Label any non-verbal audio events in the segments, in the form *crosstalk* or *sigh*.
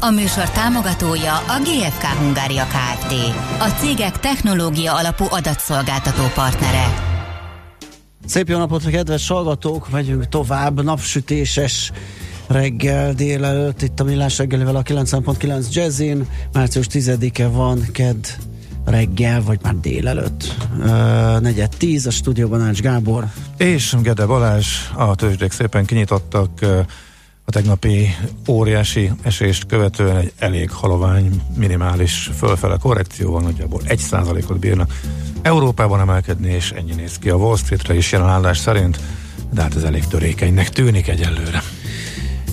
A műsor támogatója a GFK Hungária Kft. A cégek technológia alapú adatszolgáltató partnere. Szép jó napot, kedves hallgatók! Megyünk tovább, napsütéses reggel délelőtt, itt a Millás reggelivel a 9.9 Jazzin. Március 10-e van, kedd reggel, vagy már délelőtt. Uh, negyed tíz, a stúdióban Ács Gábor. És Gede Balázs, a tőzsdék szépen kinyitottak, uh, a tegnapi óriási esést követően egy elég halovány, minimális fölfele korrekció van, nagyjából egy százalékot bírnak Európában emelkedni, és ennyi néz ki a Wall Streetre is jelen állás szerint, de hát ez elég törékenynek tűnik egyelőre.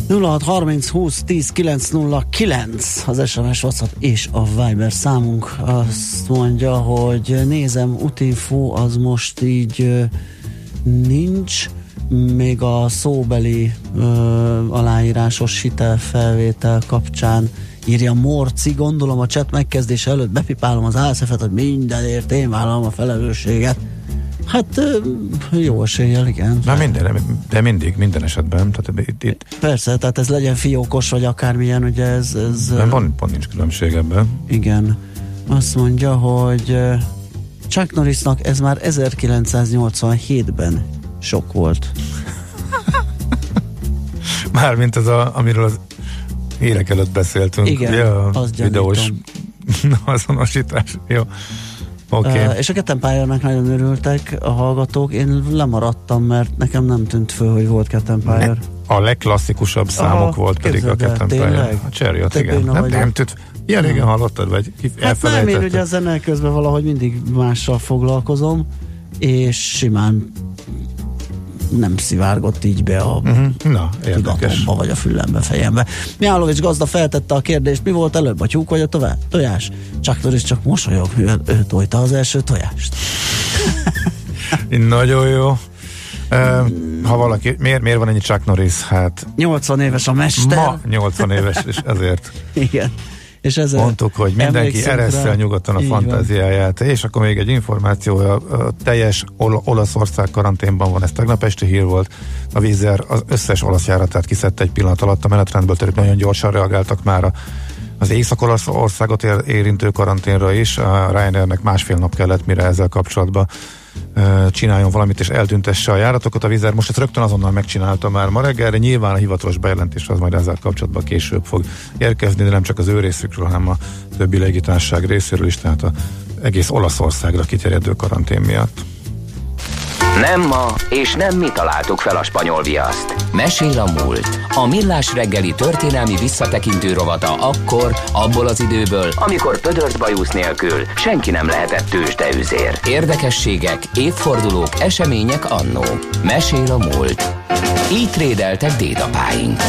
0630 20 10 909 az SMS, WhatsApp és a Viber számunk azt mondja, hogy nézem, Utinfo az most így nincs, még a szóbeli ö, aláírásos hitelfelvétel kapcsán írja Morci, gondolom a chat megkezdése előtt bepipálom az ASF-et, hogy mindenért én vállalom a felelősséget. Hát jó eséllyel, igen. Na minden, de mindig, minden esetben. Tehát itt, itt. Persze, tehát ez legyen fiókos, vagy akármilyen, ugye ez... ez nem, pont, pont nincs különbség ebben. Igen. Azt mondja, hogy Chuck Norrisnak ez már 1987-ben sok volt. *laughs* Mármint az, a, amiről az hírek előtt beszéltünk. Igen, ja, az videós *laughs* azonosítás. Jó. Okay. Uh, és a Ketten pályának nagyon örültek a hallgatók. Én lemaradtam, mert nekem nem tűnt föl, hogy volt Ketten pályár. A legklasszikusabb számok Aha, volt pedig a Ketten pályár. A Chariot, igen. Nem, nem tűnt. Ilyen régen hallottad, vagy Hát nem, én ugye a zene közben valahogy mindig mással foglalkozom, és simán nem szivárgott így be a uh-huh. Na, tudatomba, vagy a fülembe, fejembe. Miálovics gazda feltette a kérdést, mi volt előbb, a tyúk vagy a tovább? tojás? Csak is csak mosolyog, mivel ő tojta az első tojást. *laughs* Nagyon jó. Uh, ha valaki, miért, miért van ennyi Chuck Norris? Hát 80 éves a mester. Ma 80 éves, és ezért. *laughs* Igen. És ezzel Mondtuk, hogy mindenki eresszel nyugodtan a fantáziáját. Van. És akkor még egy információ, a, a teljes Ol- Olaszország karanténban van, ez tegnap esti hír volt. A vízer az összes olasz járatát kiszedte egy pillanat alatt, a menetrendből török nagyon gyorsan reagáltak már a az Észak-Olaszországot érintő karanténra is. A Ryanairnek másfél nap kellett, mire ezzel kapcsolatban csináljon valamit és eltüntesse a járatokat. A vízer most ezt rögtön azonnal megcsinálta már ma reggelre. Nyilván a hivatalos bejelentés az majd ezzel kapcsolatban később fog érkezni, de nem csak az ő részükről, hanem a többi légitárság részéről is, tehát a egész Olaszországra kiterjedő karantén miatt. Nem ma, és nem mi találtuk fel a spanyol viaszt. Mesél a múlt. A millás reggeli történelmi visszatekintő rovata akkor, abból az időből, amikor pödört bajusz nélkül senki nem lehetett tőzsdeüzér. Érdekességek, évfordulók, események annó. Mesél a múlt. Így trédeltek dédapáink.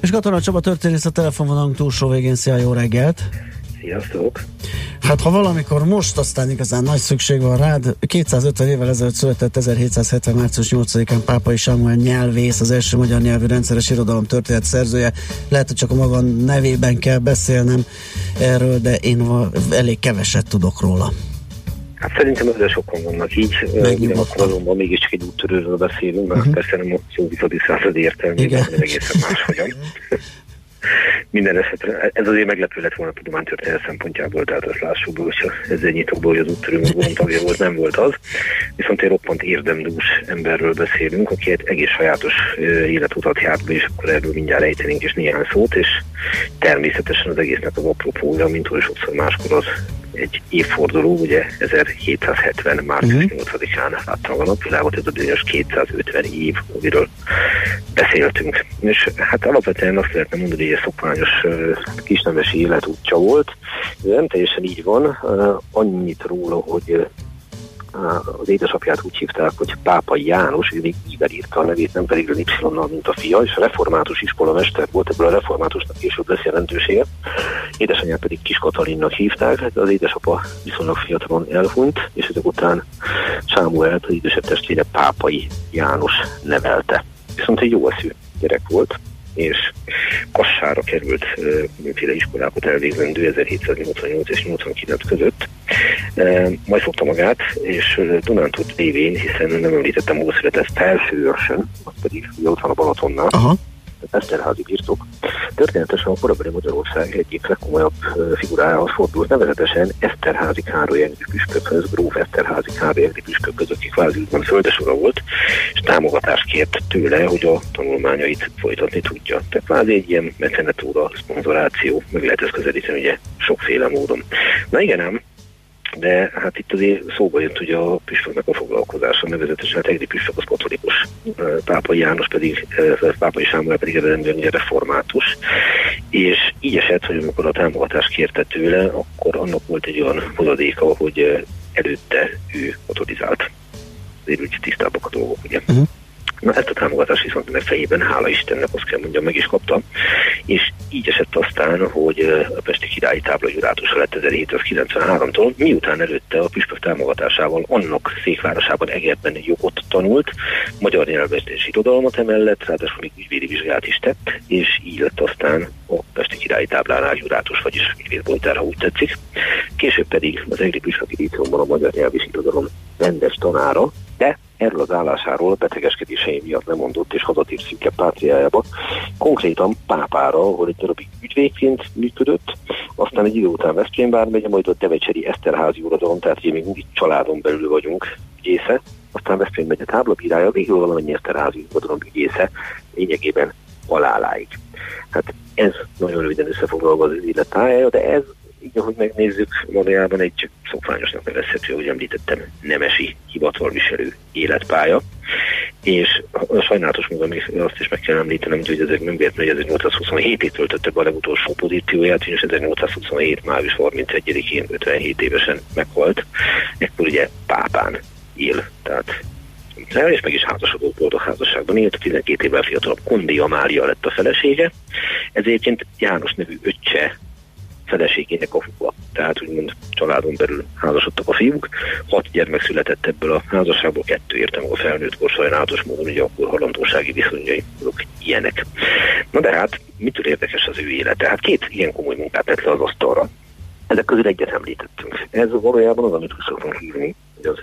És Katona Csaba történész a telefonvonalunk túlsó végén. Szia, jó reggelt! Sziasztok! Hát ha valamikor most aztán igazán nagy szükség van rád, 250 évvel ezelőtt született 1770. március 8-án Pápai Sámuel nyelvész, az első magyar nyelvű rendszeres irodalom történet szerzője. Lehet, hogy csak a maga nevében kell beszélnem erről, de én elég keveset tudok róla. Hát szerintem ezzel sokan vannak így, ugyanakkor azonban mégiscsak egy úttörőről beszélünk, mert uh-huh. persze nem a szóvitadi század értelmében, egészen máshogyan. *laughs* Minden esetre ez azért meglepő lett volna tudománytörténet szempontjából, tehát azt lássuk be, hogyha ezzel nyitok be, hogy az úttörő tagja volt, nem volt az. Viszont egy roppant érdemdús emberről beszélünk, aki egy egész sajátos életutat járt be, és akkor erről mindjárt ejtenénk is néhány szót, és természetesen az egésznek az apropója, mint oly sokszor máskor az egy évforduló, ugye 1770. március uh-huh. 8-án látta a napvilágot, ez a bizonyos 250 év, amiről beszéltünk. És hát alapvetően azt lehetne mondani, hogy egy szokványos kisnemesi életútja volt. Ez nem teljesen így van, annyit róla, hogy az édesapját úgy hívták, hogy Pápa János, ő még ível írta a nevét, nem pedig y mint a fia, és a református iskola mester volt, ebből a reformátusnak később lesz jelentősége. Édesanyját pedig Kis Katalinnak hívták, hát az édesapa viszonylag fiatalon elhunyt, és ezek után Sámuelt az idősebb testvére Pápai János nevelte. Viszont egy jó eszű gyerek volt, és Kassára került mindenféle iskolákat elvégzendő 1788 és 89 között. Majd fogta magát, és Dunántúl lévén, hiszen nem említettem, hol született Felfőörsön, az pedig ott van a Balatonnál. Aha Eszterházi birtok. Történetesen a korabeli Magyarország egyik legkomolyabb figurájához fordult, nevezetesen Eszterházi Károly Egri püspökhöz, Gróf Eszterházi Károly Egri püspökhöz, aki kvázi úgymond földesura volt, és támogatást kért tőle, hogy a tanulmányait folytatni tudja. Tehát kvázi egy ilyen mecenetúra, szponzoráció, meg lehet ezt közelíteni ugye sokféle módon. Na igen de hát itt azért szóba jött ugye a püspöknek a foglalkozása, nevezetesen a tegri püspök az katolikus, Pápai János pedig, Pápai Sámuel pedig eredendően református, és így esett, hogy amikor a támogatást kérte tőle, akkor annak volt egy olyan hozadéka, hogy előtte ő autorizált. Azért úgy tisztábbak a dolgok, ugye. Uh-huh. Na ezt a támogatást viszont ennek fejében, hála Istennek, azt kell mondjam, meg is kapta, és így esett aztán, hogy a Pesti Királyi Tábla jurátusa lett 1793-tól, miután előtte a püspök támogatásával annak székvárosában Egerben jogot tanult, magyar nyelvet és irodalmat emellett, ráadásul még ügyvédi vizsgát is tett, és így lett aztán a Pesti Királyi Táblánál jurátus, vagyis ügyvédboltár, ha úgy tetszik. Később pedig az Egri Püspöki Dícióban a magyar nyelv és irodalom rendes tanára, de erről az állásáról betegeskedései miatt lemondott és hazatírt szűke pátriájába, konkrétan pápára, ahol egy darabig ügyvédként működött, aztán egy idő után Veszprém vármegye, majd a Devecseri Eszterházi uradalom, tehát ugye még mindig családon belül vagyunk ügyésze, aztán Veszprém megye táblabírája, végül valamennyi Eszterházi uradalom ügyésze, lényegében haláláig. Hát ez nagyon röviden összefoglalva az életája, de ez így ahogy megnézzük, valójában egy szokványosnak nevezhető, hogy említettem, nemesi hivatalviselő életpálya. És sajnálatos módon még azt is meg kell említenem, hogy ezek nem véletlenül, hogy 1827-ig töltötte be a legutolsó pozícióját, és 1827. május 31-én 57 évesen meghalt. Ekkor ugye pápán él, tehát és meg is házasodott boldog házasságban élt, 12 évvel fiatalabb Kondi Amália lett a felesége. Ez egyébként János nevű öccse feleségének a húga. Tehát úgymond családon belül házasodtak a fiúk. Hat gyermek született ebből a házasságból, kettő értem a felnőtt kor sajnálatos módon, ugye akkor halandósági viszonyai azok ilyenek. Na de hát, mitől érdekes az ő élete? Hát két ilyen komoly munkát tett le az asztalra. Ezek közül egyet említettünk. Ez valójában az, amit szoktunk hívni, hogy az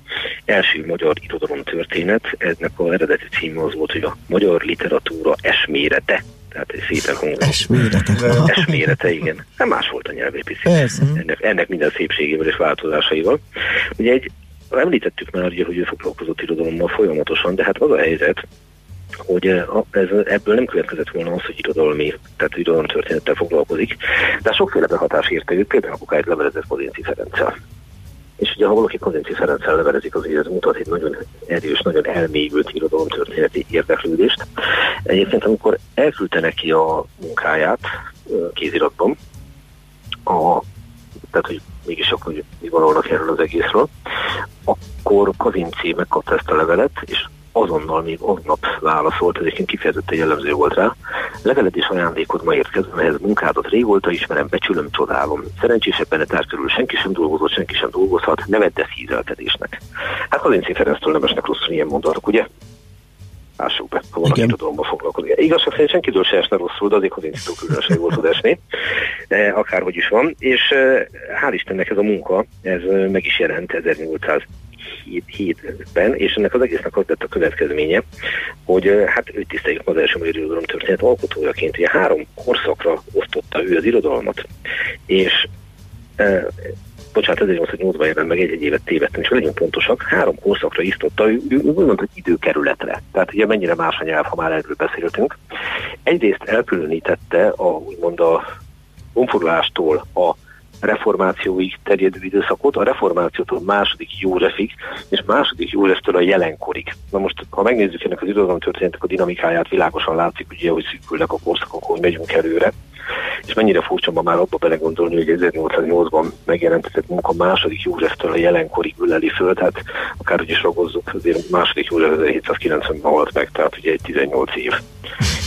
első magyar irodalom történet, ennek a eredeti címe az volt, hogy a magyar literatúra esmérete tehát egy szépen hangzó. Esmérete. Esmérete, igen. Nem más volt a nyelvépítés. Ennek, ennek minden szépségével és változásaival. Ugye egy, említettük már, ugye, hogy ő foglalkozott irodalommal folyamatosan, de hát az a helyzet, hogy ez, ebből nem következett volna az, hogy irodalmi, tehát irodalom történettel foglalkozik, de sokféle behatás érte őt, például apukáit levelezett Kozinci Ferenccel. És ugye ha valaki Kozinci Ferenccel levelezik, az ez mutat egy nagyon erős, nagyon elmélyült történeti érdeklődést. Egyébként, amikor elküldte neki a munkáját kéziratban, a, tehát hogy mégis akkor mi gondolnak erről az egészről, akkor Kazinci megkapta ezt a levelet, és azonnal még aznap válaszolt, ez egyébként kifejezetten jellemző volt rá. Leveled és ajándékod ma érkezem, ehhez munkádat régóta ismerem, becsülöm, csodálom. Szerencsésebben a körül senki sem dolgozott, senki sem dolgozhat, ne vedd ezt hízelkedésnek. Hát az én Ferenctől nem esnek rosszul ilyen mondatok, ugye? Lássuk be, ha valaki tudomba foglalkozik. Igazság szerint senkitől se esne rosszul, de azért az én különösen jól tud esni, de akárhogy is van. És hál' Istennek ez a munka, ez meg is jelent 1800 hétben, és ennek az egésznek az lett a következménye, hogy hát őt tiszteljük az első magyar irodalom történet alkotójaként. Ugye három korszakra osztotta ő az irodalmat, és e, bocsánat, 1808-ban jelent meg egy-egy évet tévedtem, és legyünk pontosak, három korszakra isztotta, ő, ő úgy mondta, hogy időkerületre. Tehát ugye mennyire más a nyelv, ha már erről beszéltünk. Egyrészt elkülönítette a, úgymond a honfoglalástól a reformációig terjedő időszakot, a reformációtól második Józsefig, és második Józseftől a jelenkorig. Na most, ha megnézzük ennek az történetek a dinamikáját, világosan látszik, ugye, hogy szűkülnek a korszakok, hogy megyünk előre és mennyire furcsa ma már abba belegondolni, hogy 1808-ban megjelentetett munka második Józseftől a jelenkorig üleli föl, tehát akárhogy is ragozzuk, azért második József 1790-ben halt meg, tehát ugye egy 18 év.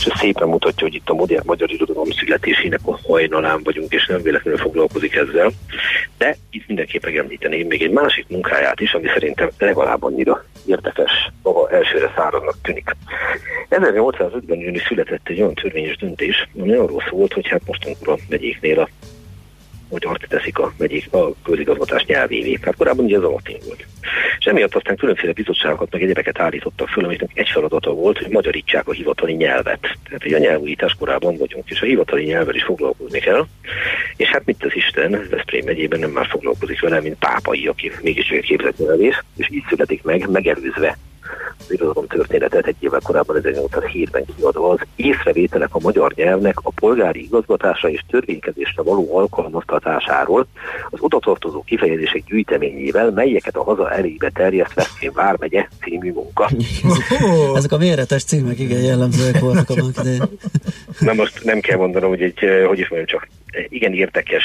És ez szépen mutatja, hogy itt a modern magyar irodalom születésének a hajnalán vagyunk, és nem véletlenül foglalkozik ezzel. De itt mindenképp megemlíteném még egy másik munkáját is, ami szerintem legalább annyira érdekes, maga elsőre száraznak tűnik. 1850-ben jönni született egy olyan törvényes döntés, ami arról szólt, hogy hát mostankor a megyéknél a magyart teszik a megyék a közigazgatás nyelvévé. Hát korábban ugye ez a latin volt. És emiatt aztán különféle bizottságokat, meg egyebeket állítottak föl, amiknek egy feladata volt, hogy magyarítsák a hivatali nyelvet. Tehát ugye a nyelvújítás korában vagyunk, és a hivatali nyelvvel is foglalkozni kell. És hát mit az Isten, Veszprém megyében nem már foglalkozik vele, mint pápai, aki mégis egy képzett nyelvész, és így születik meg, megelőzve az irodalom történetet egy évvel korábban 1807-ben kiadva az észrevételek a magyar nyelvnek a polgári igazgatásra és törvénykezésre való alkalmaztatásáról az odatartozó kifejezések gyűjteményével, melyeket a haza elébe terjeszt Veszprém vármegye című munka. Ezek a méretes címek igen jellemzőek voltak a idején. Na most nem kell mondanom, hogy egy, hogy is mondjam, csak igen érdekes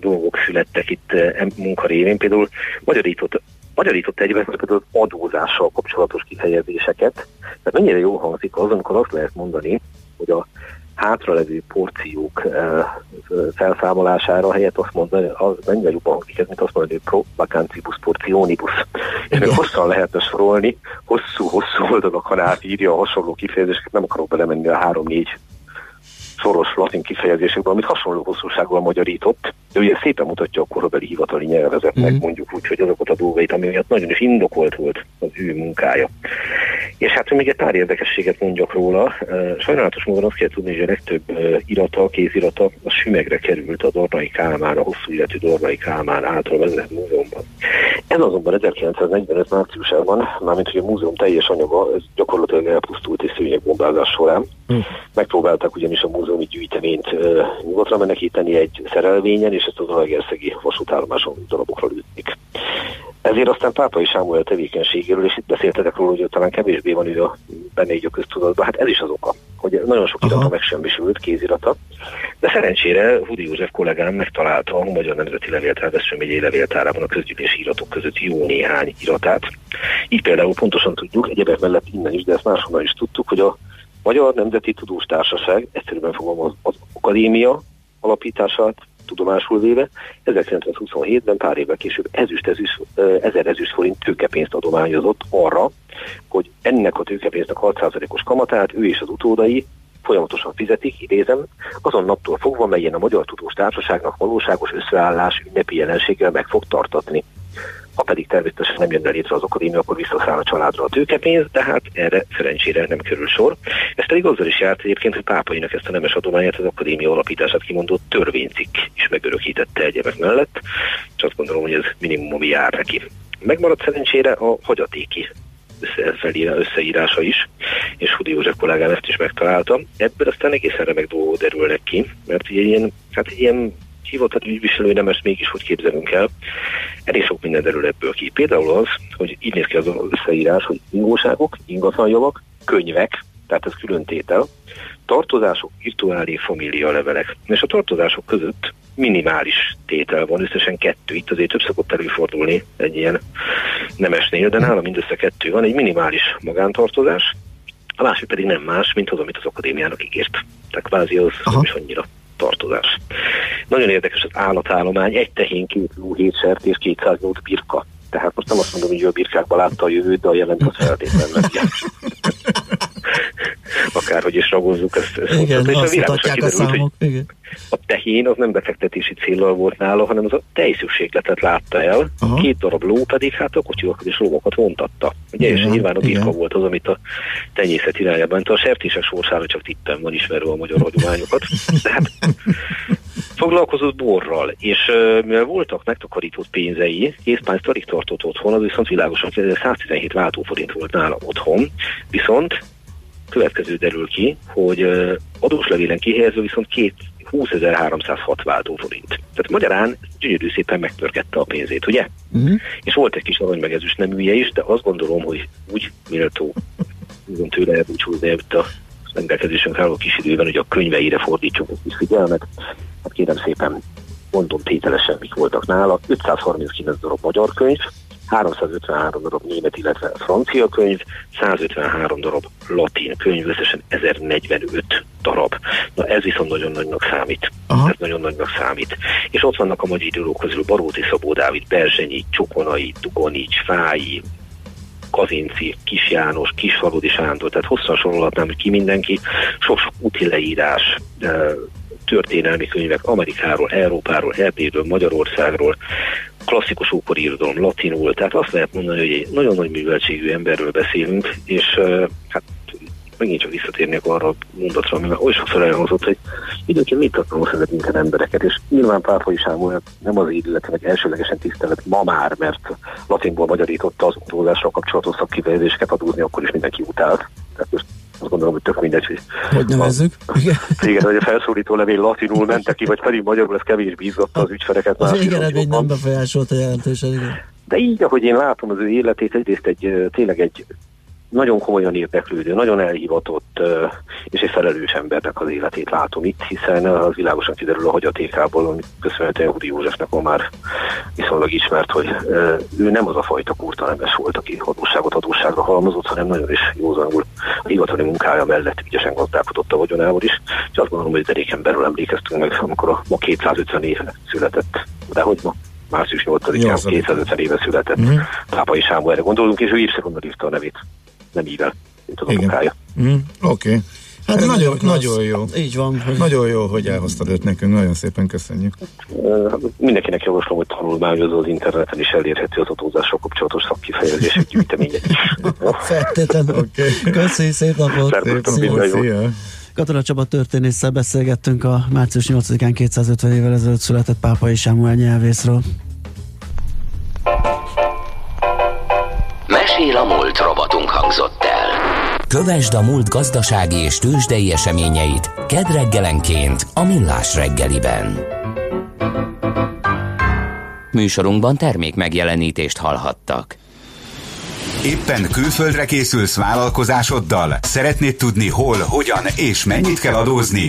dolgok születtek itt eh, munka révén. Például magyarított magyarított egyben például az adózással kapcsolatos kifejezéseket. Tehát mennyire jó hangzik az, amikor azt lehet mondani, hogy a hátralevő porciók uh, felszámolására helyett azt mondani, az mennyire jobban hangzik ez, mint azt mondani, hogy pro vacancibus portionibus. És még hosszan lehetne sorolni, hosszú-hosszú oldalakon át írja a hasonló kifejezéseket, nem akarok belemenni a három-négy szoros latin kifejezésekből, amit hasonló hosszúsággal magyarított, de ugye szépen mutatja a korabeli hivatali nyelvezetnek, mm. mondjuk úgy, hogy azokat a dolgait, ami miatt nagyon is indokolt volt az ő munkája. És hát, hogy még egy pár érdekességet mondjak róla, sajnálatos módon azt kell tudni, hogy a legtöbb irata, kézirata a sümegre került a Dornai Kálmán, a hosszú életű Dornai Kálmán által vezetett múzeumban. Ez azonban 1945 márciusában, mármint hogy a múzeum teljes anyaga, ez gyakorlatilag elpusztult és szőnyegbombázás során. Mm. Megpróbáltak ugyanis a múzeumi gyűjteményt nyugatra menekíteni egy szerelvényen, és ezt az Alegerszegi vasútállomáson darabokra lőtték. Ezért aztán Pápai Sámuel tevékenységéről, és itt beszéltetek róla, hogy talán kevésbé van ő a, benne így a köztudatban, hát ez is az oka, hogy nagyon sok irata megsemmisült, kézirata, de szerencsére Hudi József kollégám megtalálta a Magyar Nemzeti Levéltár Veszprém megyei levéltárában a közgyűlési iratok között jó néhány iratát. Így például pontosan tudjuk, egyebek mellett innen is, de ezt máshonnan is tudtuk, hogy a Magyar Nemzeti Tudós Társaság, egyszerűen fogom az, az akadémia alapítását tudomásul véve, 1927-ben pár évvel később ezüst, ezüst, ezer ezüst forint tőkepénzt adományozott arra, hogy ennek a tőkepénznek 6%-os kamatát ő és az utódai folyamatosan fizetik, idézem, azon naptól fogva, melyen a Magyar Tudós Társaságnak valóságos összeállás ünnepi jelenséggel meg fog tartatni. Ha pedig természetesen nem jönne létre az akadémia, akkor visszaszáll a családra a tőkepénz, de hát erre szerencsére nem kerül sor. Ez pedig azzal is járt egyébként, hogy pápainak ezt a nemes adományát az akadémia alapítását kimondott törvénycikk is megörökítette egyebek mellett, és azt gondolom, hogy ez minimum, ami jár neki. Megmaradt szerencsére a hagyatéki összeírása is, és Hudi József kollégám ezt is megtalálta. Ebből aztán egészen remek dolgok derülnek ki, mert ilyen, hát ilyen hivatott ügyviselő nemes mégis hogy képzelünk el. Elég sok minden derül ebből ki. Például az, hogy így néz ki az összeírás, hogy ingóságok, ingatlanjavak, könyvek, tehát ez külön tétel, tartozások, virtuális família levelek. És a tartozások között minimális tétel van, összesen kettő. Itt azért több szokott előfordulni egy ilyen nemesnél, de nálam mindössze kettő van. Egy minimális magántartozás, a másik pedig nem más, mint az, amit az akadémiának ígért. Tehát kvázi az Aha. nem is annyira tartozás. Nagyon érdekes az állatállomány, egy tehén, két ló, hét sert és 208 birka. Tehát most nem azt mondom, hogy ő a birkákban látta a jövőt, de a jelent az feltétlenül. *laughs* Akárhogy is ragozzuk ezt. ezt igen, és azt a, kiderült, a számok. Hogy igen. A tehén az nem befektetési célral volt nála, hanem az a tejszükségletet látta el. Aha. Két darab ló pedig hát a kocsiakat és lóvokat vontatta. Ugye, igen, és nyilván a birka volt az, amit a tenyészet irányában. A sertések sorsára csak tippem van ismerve a magyar hagyományokat. *laughs* Tehát foglalkozott borral, és mivel voltak megtakarított pénzei, készpénzt alig tartott otthon, az viszont világosan 117 váltóforint volt nála otthon, viszont következő derül ki, hogy adóslevélen kihelyező viszont két 20.306 váltóforint. Tehát magyarán gyönyörű szépen megpörgette a pénzét, ugye? Uh-huh. És volt egy kis arany meg ezüst neműje is, de azt gondolom, hogy úgy méltó úgymond tőle elbúcsúzni a rendelkezésünk álló kis időben, hogy a könyveire fordítsuk a kis figyelmet. Hát kérem szépen, mondom tételesen, mik voltak nála. 539 darab magyar könyv, 353 darab német, illetve francia könyv, 153 darab latin könyv, összesen 1045 darab. Na ez viszont nagyon nagynak számít. Aha. Ez nagyon nagynak számít. És ott vannak a magyar írók közül Baróti Szabó Dávid, Berzsenyi, Csokonai, Dugonics, Fái, Kazinci, Kis János, Kisfaludi Sándor, tehát hosszan sorolhatnám, ki mindenki, sok-sok úti leírás, történelmi könyvek Amerikáról, Európáról, Erdélyből, Magyarországról, klasszikus ókori irodalom latinul, tehát azt lehet mondani, hogy egy nagyon nagy műveltségű emberről beszélünk, és hát megint csak visszatérnék arra a mondatra, ami oly sokszor elhangzott, hogy időnként mit tartalmaz minket embereket, és nyilván Pápai Sámuel nem az illetve elsőlegesen tisztelet ma már, mert latinból magyarította az utózásra kapcsolatos szakkifejezéseket adózni, akkor is mindenki utált. Tehát most azt gondolom, hogy tök mindegy, hogy... Hogy nevezzük? Igen, hogy a felszólító levél latinul mentek ki, vagy pedig magyarul, ez kevés bízott az ügyfeleket. Az végeredmény nem befolyásolta jelentősen, igen. De így, ahogy én látom az ő életét, egyrészt egy, tényleg egy nagyon komolyan érdeklődő, nagyon elhivatott és egy felelős embernek az életét látom itt, hiszen az világosan kiderül a hagyatékából, amit köszönhetően Hudi Józsefnek van már viszonylag ismert, hogy ő nem az a fajta kurtanemes volt, aki adósságot adósságra halmozott, hanem nagyon is józanul a hivatali munkája mellett ügyesen gazdálkodott a vagyonával is. És azt gondolom, hogy derék emberről emlékeztünk meg, amikor a ma 250 éve született, de hogy ma március 8-án 250 éve született mm. Pápai Sámuelre gondolunk, és ő írszerűen írta a nevét nem ível, mint az Igen. a munkája. Mm, Oké. Okay. Hát Ez nagyon, nagyon jó. Így van. Hogy... Nagyon jó, hogy elhoztad őt nekünk, nagyon szépen köszönjük. Mindenkinek javaslom, hogy tanulmányozó az interneten is elérhető az autózással kapcsolatos szakkifejezések *laughs* gyűjteménye. Feltétlenül. Oké. Okay. Köszönjük, szép napot. Szép, szép, Katona Csaba történésszel beszélgettünk a március 8-án 250 évvel ezelőtt született Pápai Sámuel nyelvészről. Mesél a múlt robotunk hangzott el. Kövesd a múlt gazdasági és tőzsdei eseményeit kedd reggelenként a Millás reggeliben. Műsorunkban termék megjelenítést hallhattak. Éppen külföldre készülsz vállalkozásoddal? Szeretnéd tudni hol, hogyan és mennyit kell adózni?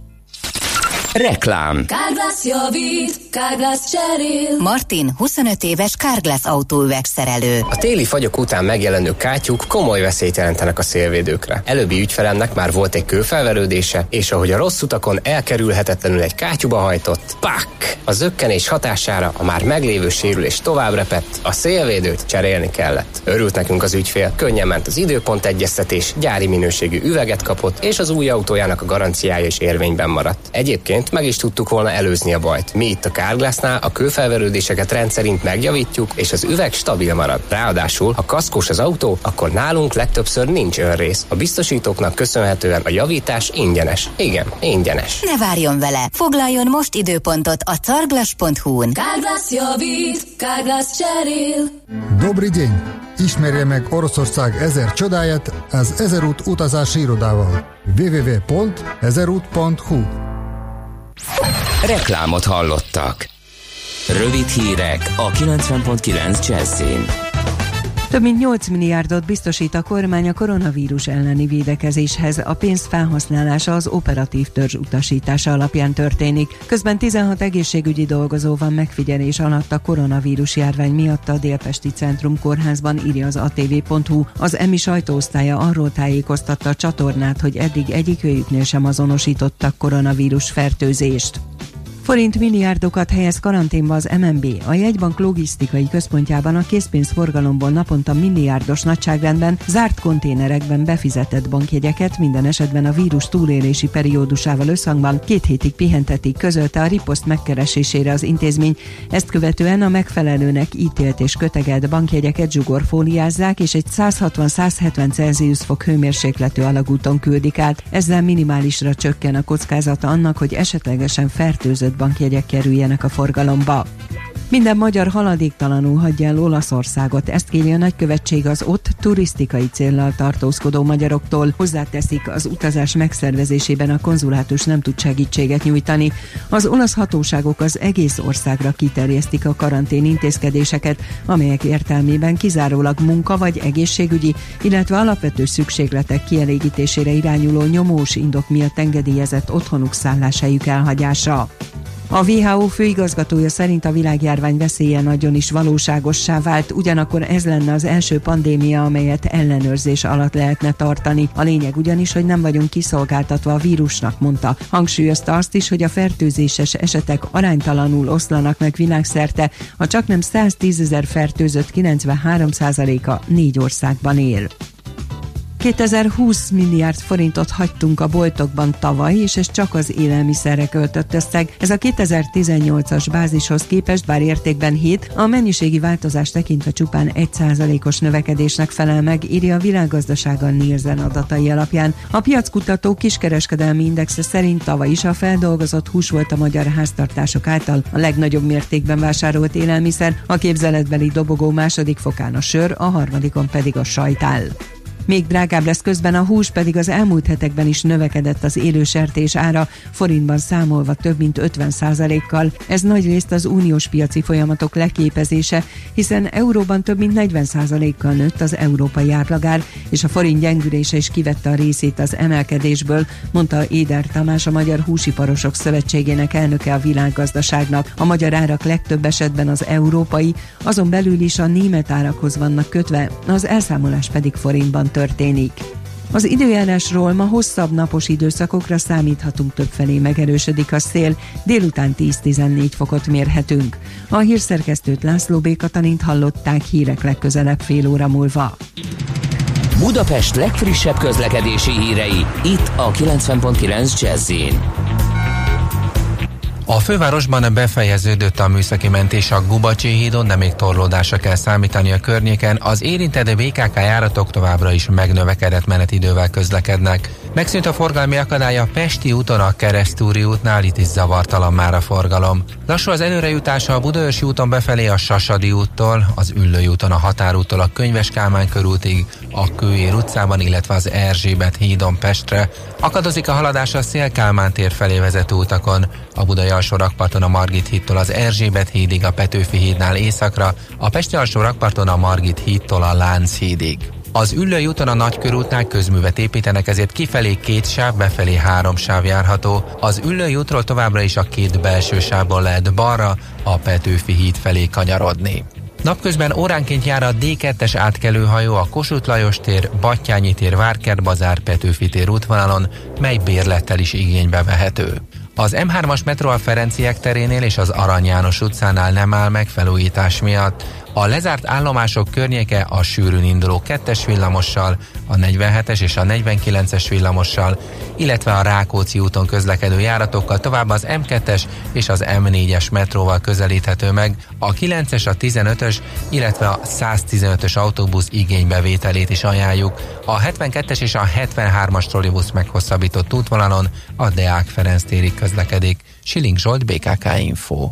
Reklám Kárglász javít, Kárglász cserél. Martin, 25 éves Kárglász autóüvegszerelő. A téli fagyok után megjelenő kátyuk komoly veszélyt jelentenek a szélvédőkre. Előbbi ügyfelemnek már volt egy kőfelverődése, és ahogy a rossz utakon elkerülhetetlenül egy kátyuba hajtott, pak! A zökkenés hatására a már meglévő sérülés tovább repett, a szélvédőt cserélni kellett. Örült nekünk az ügyfél, könnyen ment az időpont egyeztetés, gyári minőségű üveget kapott, és az új autójának a garanciája is érvényben maradt. Egyébként szerint meg is tudtuk volna előzni a bajt. Mi itt a Kárglásznál a kőfelverődéseket rendszerint megjavítjuk, és az üveg stabil marad. Ráadásul, ha kaszkós az autó, akkor nálunk legtöbbször nincs önrész. A biztosítóknak köszönhetően a javítás ingyenes. Igen, ingyenes. Ne várjon vele! Foglaljon most időpontot a carglass.hu-n. Kárglász javít, Kárglász cserél. Dobri deň! Ismerje meg Oroszország ezer csodáját az Ezerút utazási irodával. www.ezerút.hu Reklámot hallottak. Rövid hírek a 90.9 Jazzin. Több mint 8 milliárdot biztosít a kormány a koronavírus elleni védekezéshez. A pénz felhasználása az operatív törzs utasítása alapján történik. Közben 16 egészségügyi dolgozó van megfigyelés alatt a koronavírus járvány miatt a Délpesti Centrum Kórházban, írja az atv.hu. Az EMI sajtóosztálya arról tájékoztatta a csatornát, hogy eddig egyikőjüknél sem azonosítottak koronavírus fertőzést. Forint milliárdokat helyez karanténba az MNB. A jegybank logisztikai központjában a készpénzforgalomból naponta milliárdos nagyságrendben zárt konténerekben befizetett bankjegyeket minden esetben a vírus túlélési periódusával összhangban két hétig pihentetik, közölte a riposzt megkeresésére az intézmény. Ezt követően a megfelelőnek ítélt és kötegelt bankjegyeket zsugorfóliázzák és egy 160-170 Celsius fok hőmérsékletű alagúton küldik át. Ezzel minimálisra csökken a kockázata annak, hogy esetlegesen fertőzött bankjegyek kerüljenek a forgalomba. Minden magyar haladéktalanul hagyja el Olaszországot, ezt kéri a nagykövetség az ott turisztikai céllal tartózkodó magyaroktól. Hozzáteszik, az utazás megszervezésében a konzulátus nem tud segítséget nyújtani. Az olasz hatóságok az egész országra kiterjesztik a karantén intézkedéseket, amelyek értelmében kizárólag munka vagy egészségügyi, illetve alapvető szükségletek kielégítésére irányuló nyomós indok miatt engedélyezett otthonuk szálláshelyük elhagyása. A WHO főigazgatója szerint a világjárvány veszélye nagyon is valóságossá vált, ugyanakkor ez lenne az első pandémia, amelyet ellenőrzés alatt lehetne tartani. A lényeg ugyanis, hogy nem vagyunk kiszolgáltatva a vírusnak, mondta. Hangsúlyozta azt is, hogy a fertőzéses esetek aránytalanul oszlanak meg világszerte, a csak nem 110 ezer fertőzött 93%-a négy országban él. 2020 milliárd forintot hagytunk a boltokban tavaly, és ez csak az élelmiszerre költött összeg. Ez a 2018-as bázishoz képest, bár értékben 7, a mennyiségi változás tekintve csupán 1%-os növekedésnek felel meg, írja a világgazdasága Nielsen adatai alapján. A piackutató kiskereskedelmi indexe szerint tavaly is a feldolgozott hús volt a magyar háztartások által a legnagyobb mértékben vásárolt élelmiszer, a képzeletbeli dobogó második fokán a sör, a harmadikon pedig a sajtál. Még drágább lesz közben a hús, pedig az elmúlt hetekben is növekedett az élő sertés ára, forintban számolva több mint 50 kal Ez nagy részt az uniós piaci folyamatok leképezése, hiszen euróban több mint 40 kal nőtt az európai átlagár, és a forint gyengülése is kivette a részét az emelkedésből, mondta Éder Tamás, a Magyar Húsiparosok Szövetségének elnöke a világgazdaságnak. A magyar árak legtöbb esetben az európai, azon belül is a német árakhoz vannak kötve, az elszámolás pedig forintban történik. Az időjárásról ma hosszabb napos időszakokra számíthatunk többfelé megerősödik a szél, délután 10-14 fokot mérhetünk. A hírszerkesztőt László B. Katalint hallották hírek legközelebb fél óra múlva. Budapest legfrissebb közlekedési hírei, itt a 90.9 jazz a fővárosban befejeződött a műszaki mentés a Gubacsi hídon, de még torlódásra kell számítani a környéken. Az érintett BKK járatok továbbra is megnövekedett menetidővel közlekednek. Megszűnt a forgalmi akadály a Pesti úton a Keresztúri útnál, itt is zavartalan már a forgalom. Lassú az előrejutása a Budaörsi úton befelé a Sasadi úttól, az Üllői úton a Határúttól a Könyves Kálmán körútig, a Kőér utcában, illetve az Erzsébet hídon Pestre. Akadozik a haladás a Szélkálmán tér felé vezető utakon, a Budai alsó rakparton a Margit hídtól az Erzsébet hídig, a Petőfi hídnál északra, a Pesti alsó rakparton a Margit hídtól a Lánc hídig. Az Üllői úton a Nagykörútnál közművet építenek, ezért kifelé két sáv, befelé három sáv járható. Az Üllői útról továbbra is a két belső sávból lehet balra, a Petőfi híd felé kanyarodni. Napközben óránként jár a D2-es átkelőhajó a Kossuth Lajos tér, Battyányi tér, Várkert bazár, Petőfi tér útvonalon, mely bérlettel is igénybe vehető. Az M3-as metró a Ferenciek terénél és az Arany János utcánál nem áll meg felújítás miatt. A lezárt állomások környéke a sűrűn induló kettes villamossal, a 47-es és a 49-es villamossal, illetve a Rákóczi úton közlekedő járatokkal tovább az M2-es és az M4-es metróval közelíthető meg, a 9-es, a 15-ös, illetve a 115-ös autóbusz igénybevételét is ajánljuk. A 72-es és a 73-as trollibusz meghosszabbított útvonalon a Deák Ferenc térig közlekedik. Siling Zsolt, BKK Info.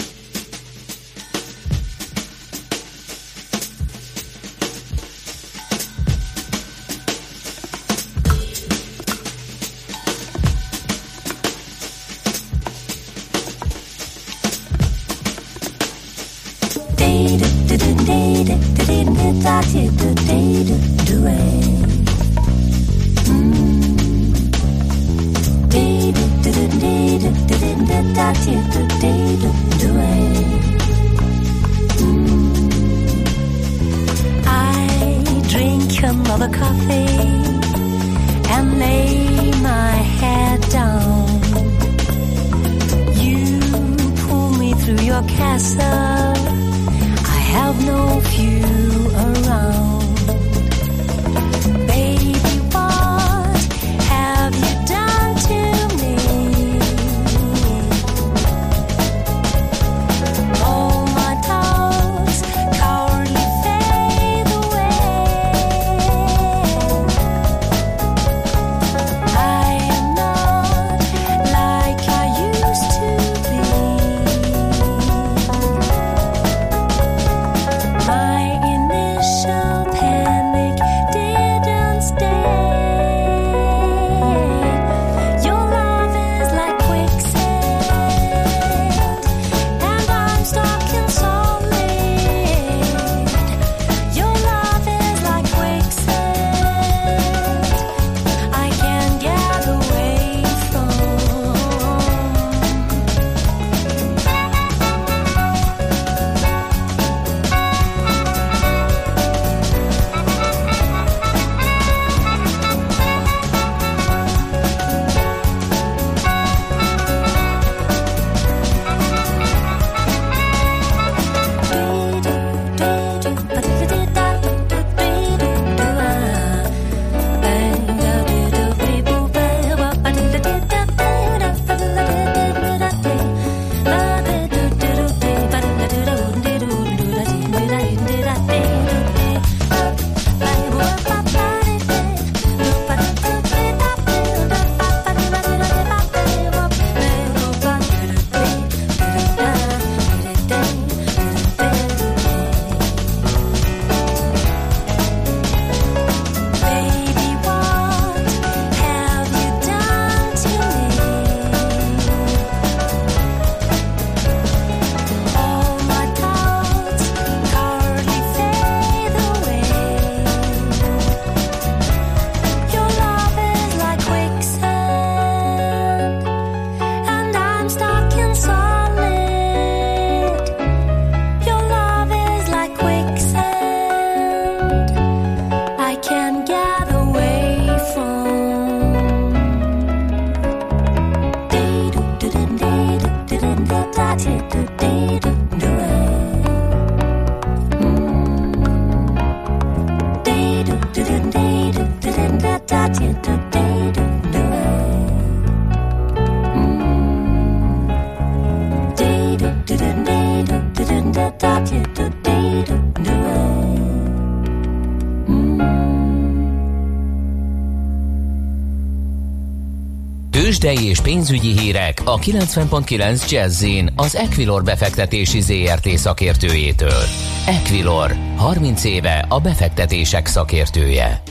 Tőzsdei és pénzügyi hírek a 90.9 jazz az Equilor befektetési ZRT szakértőjétől. Equilor, 30 éve a befektetések szakértője.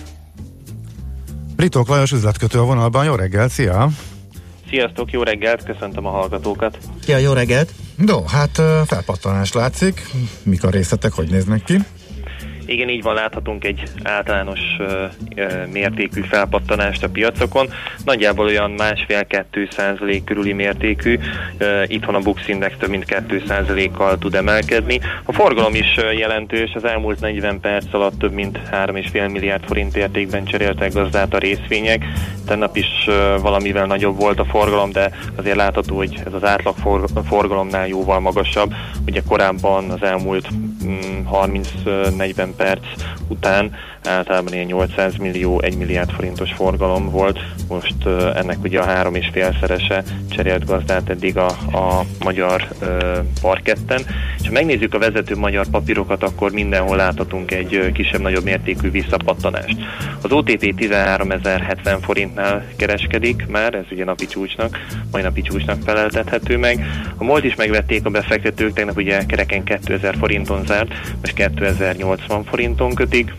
Britok Lajos üzletkötő a vonalban, jó reggel, szia! Sziasztok, jó reggelt, köszöntöm a hallgatókat! Szia, jó reggelt! No, hát felpattanás látszik, mik a részletek, hogy néznek ki? Igen, így van, láthatunk egy általános mértékű felpattanást a piacokon, nagyjából olyan másfél-kettő százalék körüli mértékű, itthon a Bux Index több mint 2 százalékkal tud emelkedni. A forgalom is jelentős, az elmúlt 40 perc alatt több mint 3,5 milliárd forint értékben cseréltek gazdát a részvények. Tennap is valamivel nagyobb volt a forgalom, de azért látható, hogy ez az átlag forgalomnál jóval magasabb. Ugye korábban az elmúlt 30-40 mm, perc után általában ilyen 800 millió, 1 milliárd forintos forgalom volt, most ennek ugye a három és félszerese cserélt gazdát eddig a, a magyar parketten. És ha megnézzük a vezető magyar papírokat, akkor mindenhol láthatunk egy kisebb-nagyobb mértékű visszapattanást. Az OTP 13.070 forintnál kereskedik már, ez ugye napi csúcsnak, mai napi csúcsnak feleltethető meg. A MOLT is megvették a befektetők, tegnap ugye kereken 2000 forinton zárt, most 2080 forinton kötik.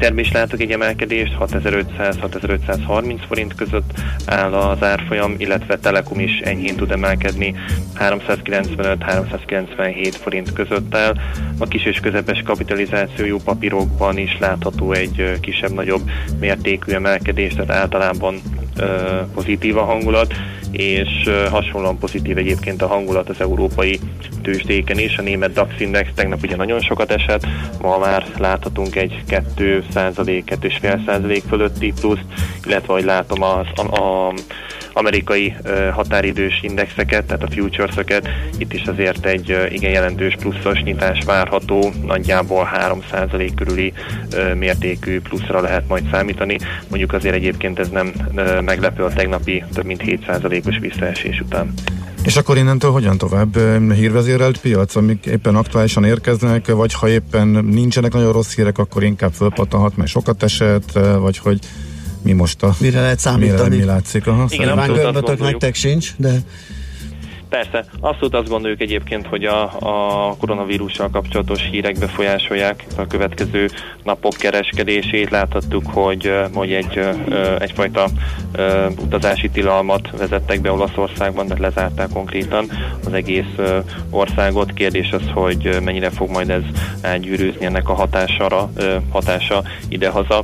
Richterben is látok egy emelkedést, 6500-6530 forint között áll az árfolyam, illetve Telekom is enyhén tud emelkedni, 395-397 forint között áll. A kis és közepes kapitalizációjú papírokban is látható egy kisebb-nagyobb mértékű emelkedés, tehát általában pozitív a hangulat, és hasonlóan pozitív egyébként a hangulat az európai tőzsdéken is. A német DAX Index tegnap ugye nagyon sokat esett, ma már láthatunk egy 2 százalék, 2,5 százalék fölötti pluszt, illetve hogy látom az, a, a amerikai határidős indexeket, tehát a futures itt is azért egy igen jelentős pluszos nyitás várható, nagyjából 3% körüli mértékű pluszra lehet majd számítani. Mondjuk azért egyébként ez nem meglepő a tegnapi több mint 7%-os visszaesés után. És akkor innentől hogyan tovább? Hírvezérelt piac, amik éppen aktuálisan érkeznek, vagy ha éppen nincsenek nagyon rossz hírek, akkor inkább fölpattanhat, mert sokat esett, vagy hogy mi most a... Mire lehet számítani? Mire, mi látszik? Aha, Igen, a nektek sincs, de Persze, abszolút azt gondoljuk egyébként, hogy a, a koronavírussal kapcsolatos hírek befolyásolják a következő napok kereskedését. Láthattuk, hogy, hogy egy, egyfajta utazási tilalmat vezettek be Olaszországban, de lezárták konkrétan az egész országot. Kérdés az, hogy mennyire fog majd ez elgyűrűzni ennek a hatására, hatása idehaza.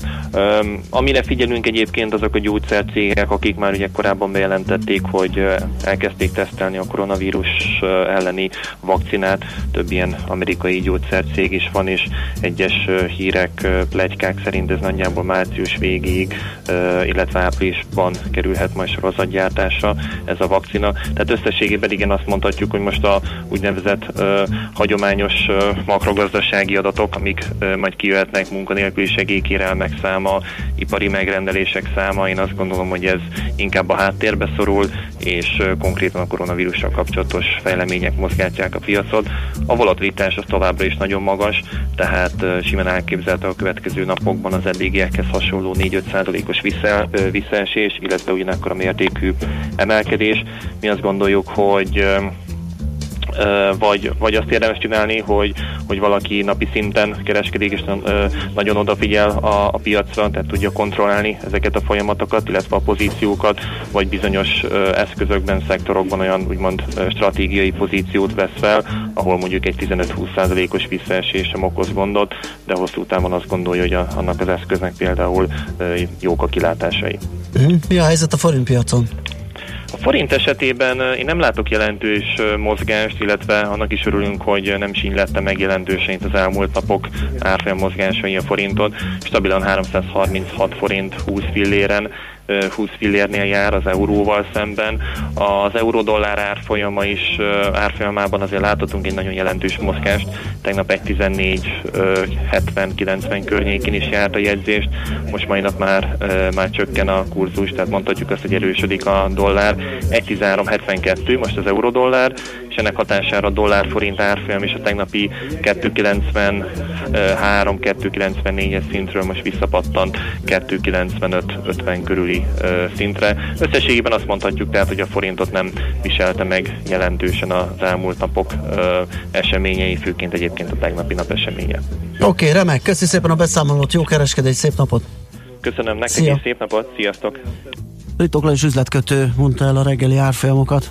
Amire figyelünk egyébként azok a gyógyszercégek, akik már ugye korábban bejelentették, hogy elkezdték tesztelni a koronavírus elleni vakcinát. Több ilyen amerikai gyógyszercég is van, és egyes hírek, plegykák szerint ez nagyjából március végéig, illetve áprilisban kerülhet majd sorozatgyártásra ez a vakcina. Tehát összességében igen azt mondhatjuk, hogy most a úgynevezett hagyományos makrogazdasági adatok, amik majd kijöhetnek, munkanélküli segélykérelmek száma, ipari megrendelések száma, én azt gondolom, hogy ez inkább a háttérbe szorul, és konkrétan a koronavírus vírussal kapcsolatos fejlemények mozgátják a piacot. A volatilitás az továbbra is nagyon magas, tehát simán elképzelhető a következő napokban az eddigiekhez hasonló 4-5%-os vissza, visszaesés, illetve ugyanakkor a mértékű emelkedés. Mi azt gondoljuk, hogy vagy, vagy azt érdemes csinálni, hogy, hogy valaki napi szinten kereskedik, és nagyon odafigyel a, a piacra, tehát tudja kontrollálni ezeket a folyamatokat, illetve a pozíciókat, vagy bizonyos eszközökben, szektorokban olyan úgymond stratégiai pozíciót vesz fel, ahol mondjuk egy 15-20%-os visszaesés sem okoz gondot, de hosszú távon azt gondolja, hogy a, annak az eszköznek például jók a kilátásai. Mhm. Mi a helyzet a forintpiacon? A forint esetében én nem látok jelentős mozgást, illetve annak is örülünk, hogy nem sínylette meg jelentősen az elmúlt napok árfolyam mozgásai a forintot. Stabilan 336 forint 20 filléren 20 fillérnél jár az euróval szemben. Az euró-dollár árfolyama is árfolyamában azért láthatunk egy nagyon jelentős mozgást. Tegnap 1.14 70-90 környékén is járt a jegyzést, most mai nap már, már csökken a kurzus, tehát mondhatjuk azt, hogy erősödik a dollár. 1.13.72 most az euró-dollár, ennek hatására a dollár-forint árfolyam és a tegnapi 2.93-2.94-es szintről most visszapattant 2.95-50 körüli szintre. Összességében azt mondhatjuk tehát, hogy a forintot nem viselte meg jelentősen az elmúlt napok eseményei, főként egyébként a tegnapi nap eseménye. Oké, okay, remek, köszi szépen a beszámolót, jó kereskedés, szép napot! Köszönöm nektek, Szia. és szép napot, sziasztok! Ritokla és üzletkötő mondta el a reggeli árfolyamokat.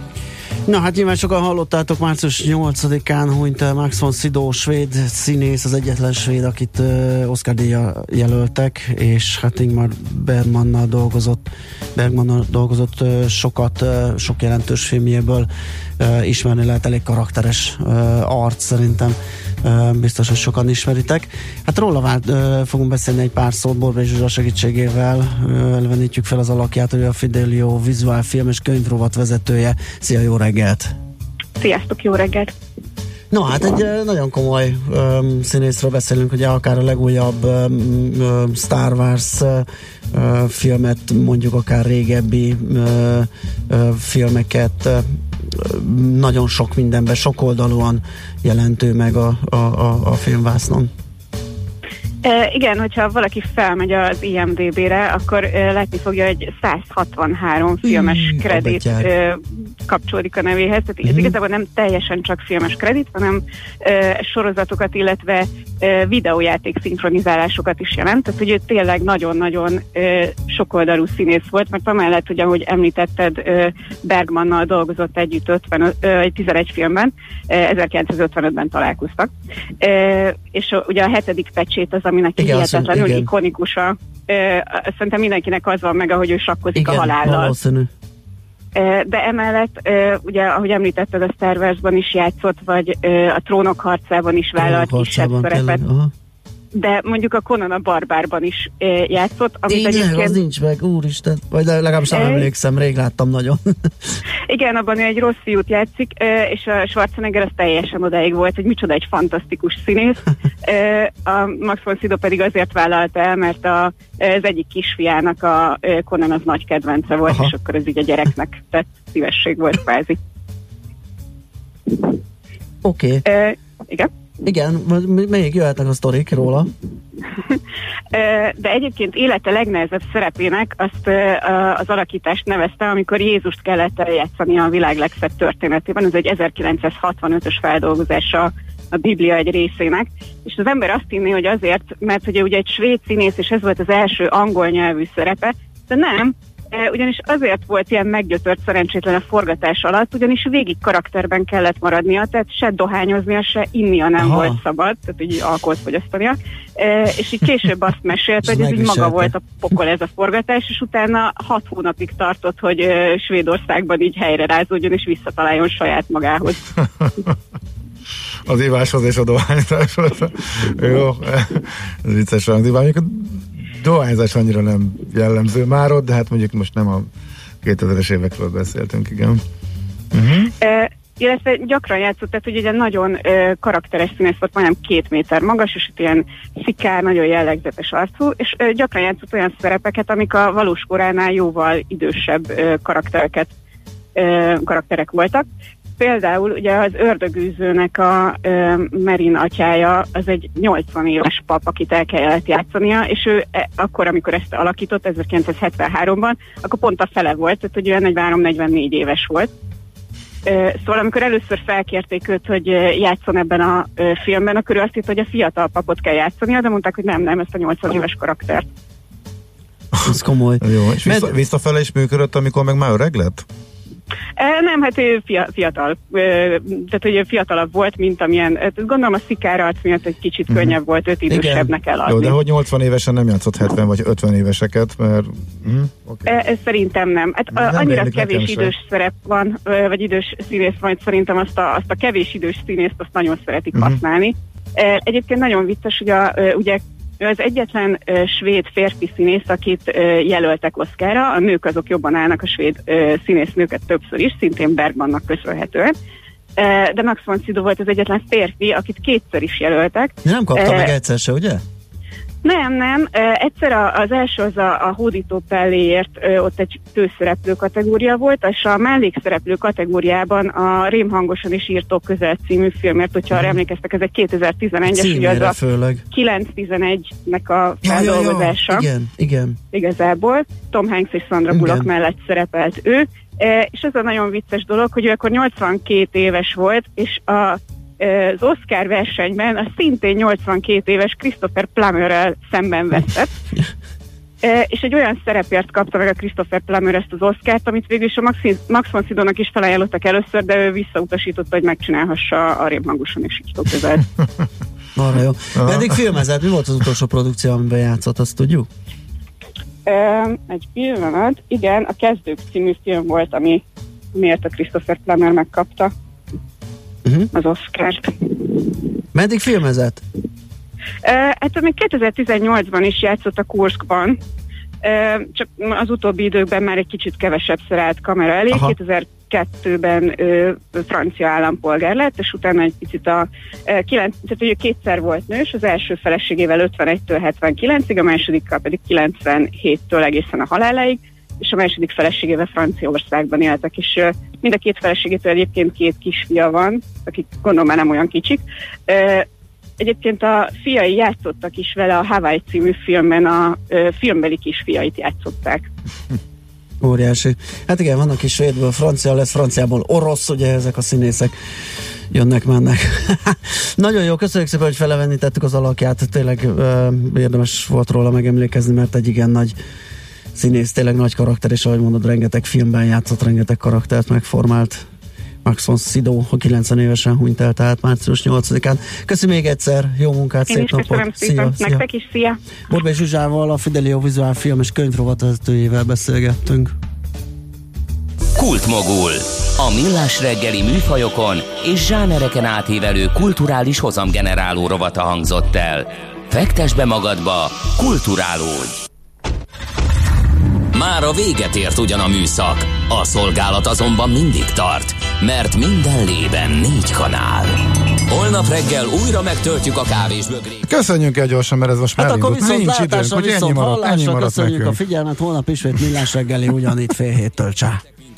Na hát nyilván sokan hallottátok, március 8-án hunyt el Max von Sydow, svéd színész, az egyetlen svéd, akit uh, Oscar díja jelöltek, és hát Ingmar Bergmannal dolgozott, Bergmannal dolgozott uh, sokat, uh, sok jelentős filmjéből uh, ismerni lehet, elég karakteres uh, arc szerintem biztos, hogy sokan ismeritek. Hát róla vált, fogunk beszélni egy pár szót Borbé Zsuzsa segítségével, elvenítjük fel az alakját, hogy a Fidelio vizuál film és könyvrovat vezetője. Szia, jó reggelt! Sziasztok, jó reggelt! No, hát egy nagyon komoly um, színészről beszélünk, ugye akár a legújabb um, Star Wars uh, filmet, mondjuk akár régebbi uh, uh, filmeket, nagyon sok mindenben, sokoldalúan jelentő meg a, a, a, a filmvásznon. E, igen, hogyha valaki felmegy az IMDB-re, akkor e, látni fogja, hogy 163 filmes mm, kredit e, kapcsolódik a nevéhez. Tehát mm. ez igazából nem teljesen csak filmes kredit, hanem e, sorozatokat, illetve e, videójáték szinkronizálásokat is jelent. Tehát, hogy ő tényleg nagyon-nagyon e, sokoldalú színész volt, mert amellett, hogy ahogy említetted, e, Bergmannal dolgozott együtt 50, e, 11 filmben, e, 1955-ben találkoztak. E, és ugye a hetedik pecsét az aminek igen, hihetetlenül igen. ikonikus a, szerintem mindenkinek az van meg, ahogy ő sakkozik igen, a halállal. Valószínű. De emellett, ugye, ahogy említetted, a Star Wars-ban is játszott, vagy a Trónok harcában is vállalt kisebb szerepet. Tényleg, de mondjuk a Conan a Barbárban is e, játszott. Amit Tényleg, egyébként... az nincs meg, úristen. Vagy legalábbis nem emlékszem, rég láttam nagyon. *laughs* Igen, abban ő egy rossz fiút játszik, e, és a Schwarzenegger az teljesen odáig volt, hogy micsoda egy fantasztikus színész. E, a Max von Sydow pedig azért vállalta el, mert a, az egyik kisfiának a Conan az nagy kedvence volt, Aha. és akkor ez így a gyereknek tett szívesség volt kvázi. Oké. Okay. igen? Igen, még jöhetnek a sztorik róla. *laughs* De egyébként élete legnehezebb szerepének azt az alakítást nevezte, amikor Jézust kellett eljátszani a világ legszebb történetében. Ez egy 1965-ös feldolgozása a Biblia egy részének, és az ember azt hinné, hogy azért, mert ugye, ugye egy svéd színész, és ez volt az első angol nyelvű szerepe, de nem, ugyanis azért volt ilyen meggyötört szerencsétlen a forgatás alatt, ugyanis végig karakterben kellett maradnia, tehát se dohányoznia, se innia nem Aha. volt szabad, tehát így alkoholt fogyasztania, és így később azt mesélt, hogy ez így maga volt a pokol ez a forgatás, és utána hat hónapig tartott, hogy Svédországban így helyre rázódjon, és visszataláljon saját magához. *laughs* az iváshoz és a dohányzáshoz. Jó, ez vicces rangzik dohányzás annyira nem jellemző már ott, de hát mondjuk most nem a 2000-es évekről beszéltünk, igen. Uh-huh. Uh, illetve gyakran játszott, tehát hogy ugye nagyon uh, karakteres színész volt, majdnem két méter magas, és itt ilyen szikár, nagyon jellegzetes arcú, és uh, gyakran játszott olyan szerepeket, amik a valós koránál jóval idősebb uh, karaktereket karakterek voltak például ugye az ördögűzőnek a ö, Merin atyája az egy 80 éves pap, akit el kellett játszania, és ő e, akkor, amikor ezt alakított, 1973-ban, akkor pont a fele volt, tehát hogy olyan 43-44 éves volt. Ö, szóval amikor először felkérték őt, hogy játszon ebben a ö, filmben, akkor ő azt hitt, hogy a fiatal papot kell játszania, de mondták, hogy nem, nem, ezt a 80 éves karaktert. Ez komoly. Jó, és vissza, visszafele is működött, amikor meg már öreg lett? Nem, hát ő fiatal, tehát hogy fiatalabb volt, mint amilyen, gondolom a szikára arc miatt egy kicsit uh-huh. könnyebb volt, őt idősebbnek eladni. Jó, de hogy 80 évesen nem játszott 70 vagy 50 éveseket, mert... Uh-huh. Okay. Ez szerintem nem. Hát nem annyira kevés idős se. szerep van, vagy idős színész van, szerintem azt a, azt a kevés idős színészt azt nagyon szeretik uh-huh. használni. Egyébként nagyon vicces, hogy a, ugye ő az egyetlen uh, svéd férfi színész, akit uh, jelöltek Oszkára. A nők azok jobban állnak a svéd uh, színésznőket többször is, szintén Bergmannak köszönhetően. De Max von Sydow volt az egyetlen férfi, akit kétszer is jelöltek. Nem kapta meg egyszer se, ugye? Nem, nem. Egyszer az első az a, a hódító pelléért, ott egy főszereplő kategória volt, és a mellékszereplő kategóriában a Rémhangosan is írtok közel című filmért, hogyha arra emlékeztek, ez egy 2011-es, ugye az a főleg. 911-nek a feldolgozása. Ja, ja, igen, igen. Igazából. Tom Hanks és Sandra Bullock mellett szerepelt ő. És ez a nagyon vicces dolog, hogy ő akkor 82 éves volt, és a az Oscar versenyben a szintén 82 éves Christopher Plummerrel szemben veszett. *laughs* és egy olyan szerepért kapta meg a Christopher Plummer ezt az Oscárt, amit végül is a Max, Max von Sidónak is felajánlottak először, de ő visszautasította, hogy megcsinálhassa a rémhangosan és így közel. *laughs* Arra jó. Meddig filmezett? Mi volt az utolsó produkció, amiben játszott, azt tudjuk? egy pillanat. Igen, a Kezdők című film volt, ami miért a Christopher Plummer megkapta uh-huh. az Oscar-t. Meddig filmezett? Uh, hát még 2018-ban is játszott a Kurskban, uh, csak az utóbbi időkben már egy kicsit kevesebb szerelt kamera elé. Aha. 2002-ben uh, francia állampolgár lett, és utána egy picit a uh, kilenc, tehát ugye kétszer volt nős, az első feleségével 51-től 79-ig, a másodikkal pedig 97-től egészen a haláláig, és a második feleségével Franciaországban éltek, és mind a két feleségétől egyébként két kisfia van, akik gondolom már nem olyan kicsik. Egyébként a fiai játszottak is vele a Hawaii című filmben, a filmbeli kisfiait játszották. *laughs* Óriási. Hát igen, vannak is svédből francia lesz, franciából orosz, ugye ezek a színészek jönnek, mennek. *laughs* Nagyon jó, köszönjük szépen, hogy felevenítettük az alakját, tényleg ö, érdemes volt róla megemlékezni, mert egy igen nagy színész, tényleg nagy karakter, és ahogy mondod, rengeteg filmben játszott, rengeteg karaktert megformált. Max von Sydow, a 90 évesen hunyt el, tehát március 8-án. Köszönöm még egyszer, jó munkát, Én szép napot! Szia, szia. Nektek is, szia! Borbé Zsuzsával, a Fidelio Vizuál Film és könyvrovatvezetőjével beszélgettünk. Kultmogul. A millás reggeli műfajokon és zsánereken átívelő kulturális hozamgeneráló rovata hangzott el. Fektes be magadba, kulturálódj! Már a véget ért ugyan a műszak, a szolgálat azonban mindig tart, mert minden lében négy kanál. Holnap reggel újra megtöltjük a kávés bögrét. Köszönjük el gyorsan, mert ez most hát már akkor viszont Nincs időnk, hogy ennyi maradt, ennyi maradt köszönjük nekünk. a figyelmet, holnap ismét millás reggeli ugyanitt fél héttől csá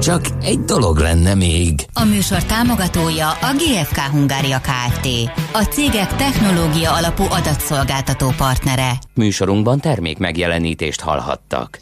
Csak egy dolog lenne még. A műsor támogatója a GFK Hungária Kft. A cégek technológia alapú adatszolgáltató partnere. Műsorunkban termék megjelenítést hallhattak.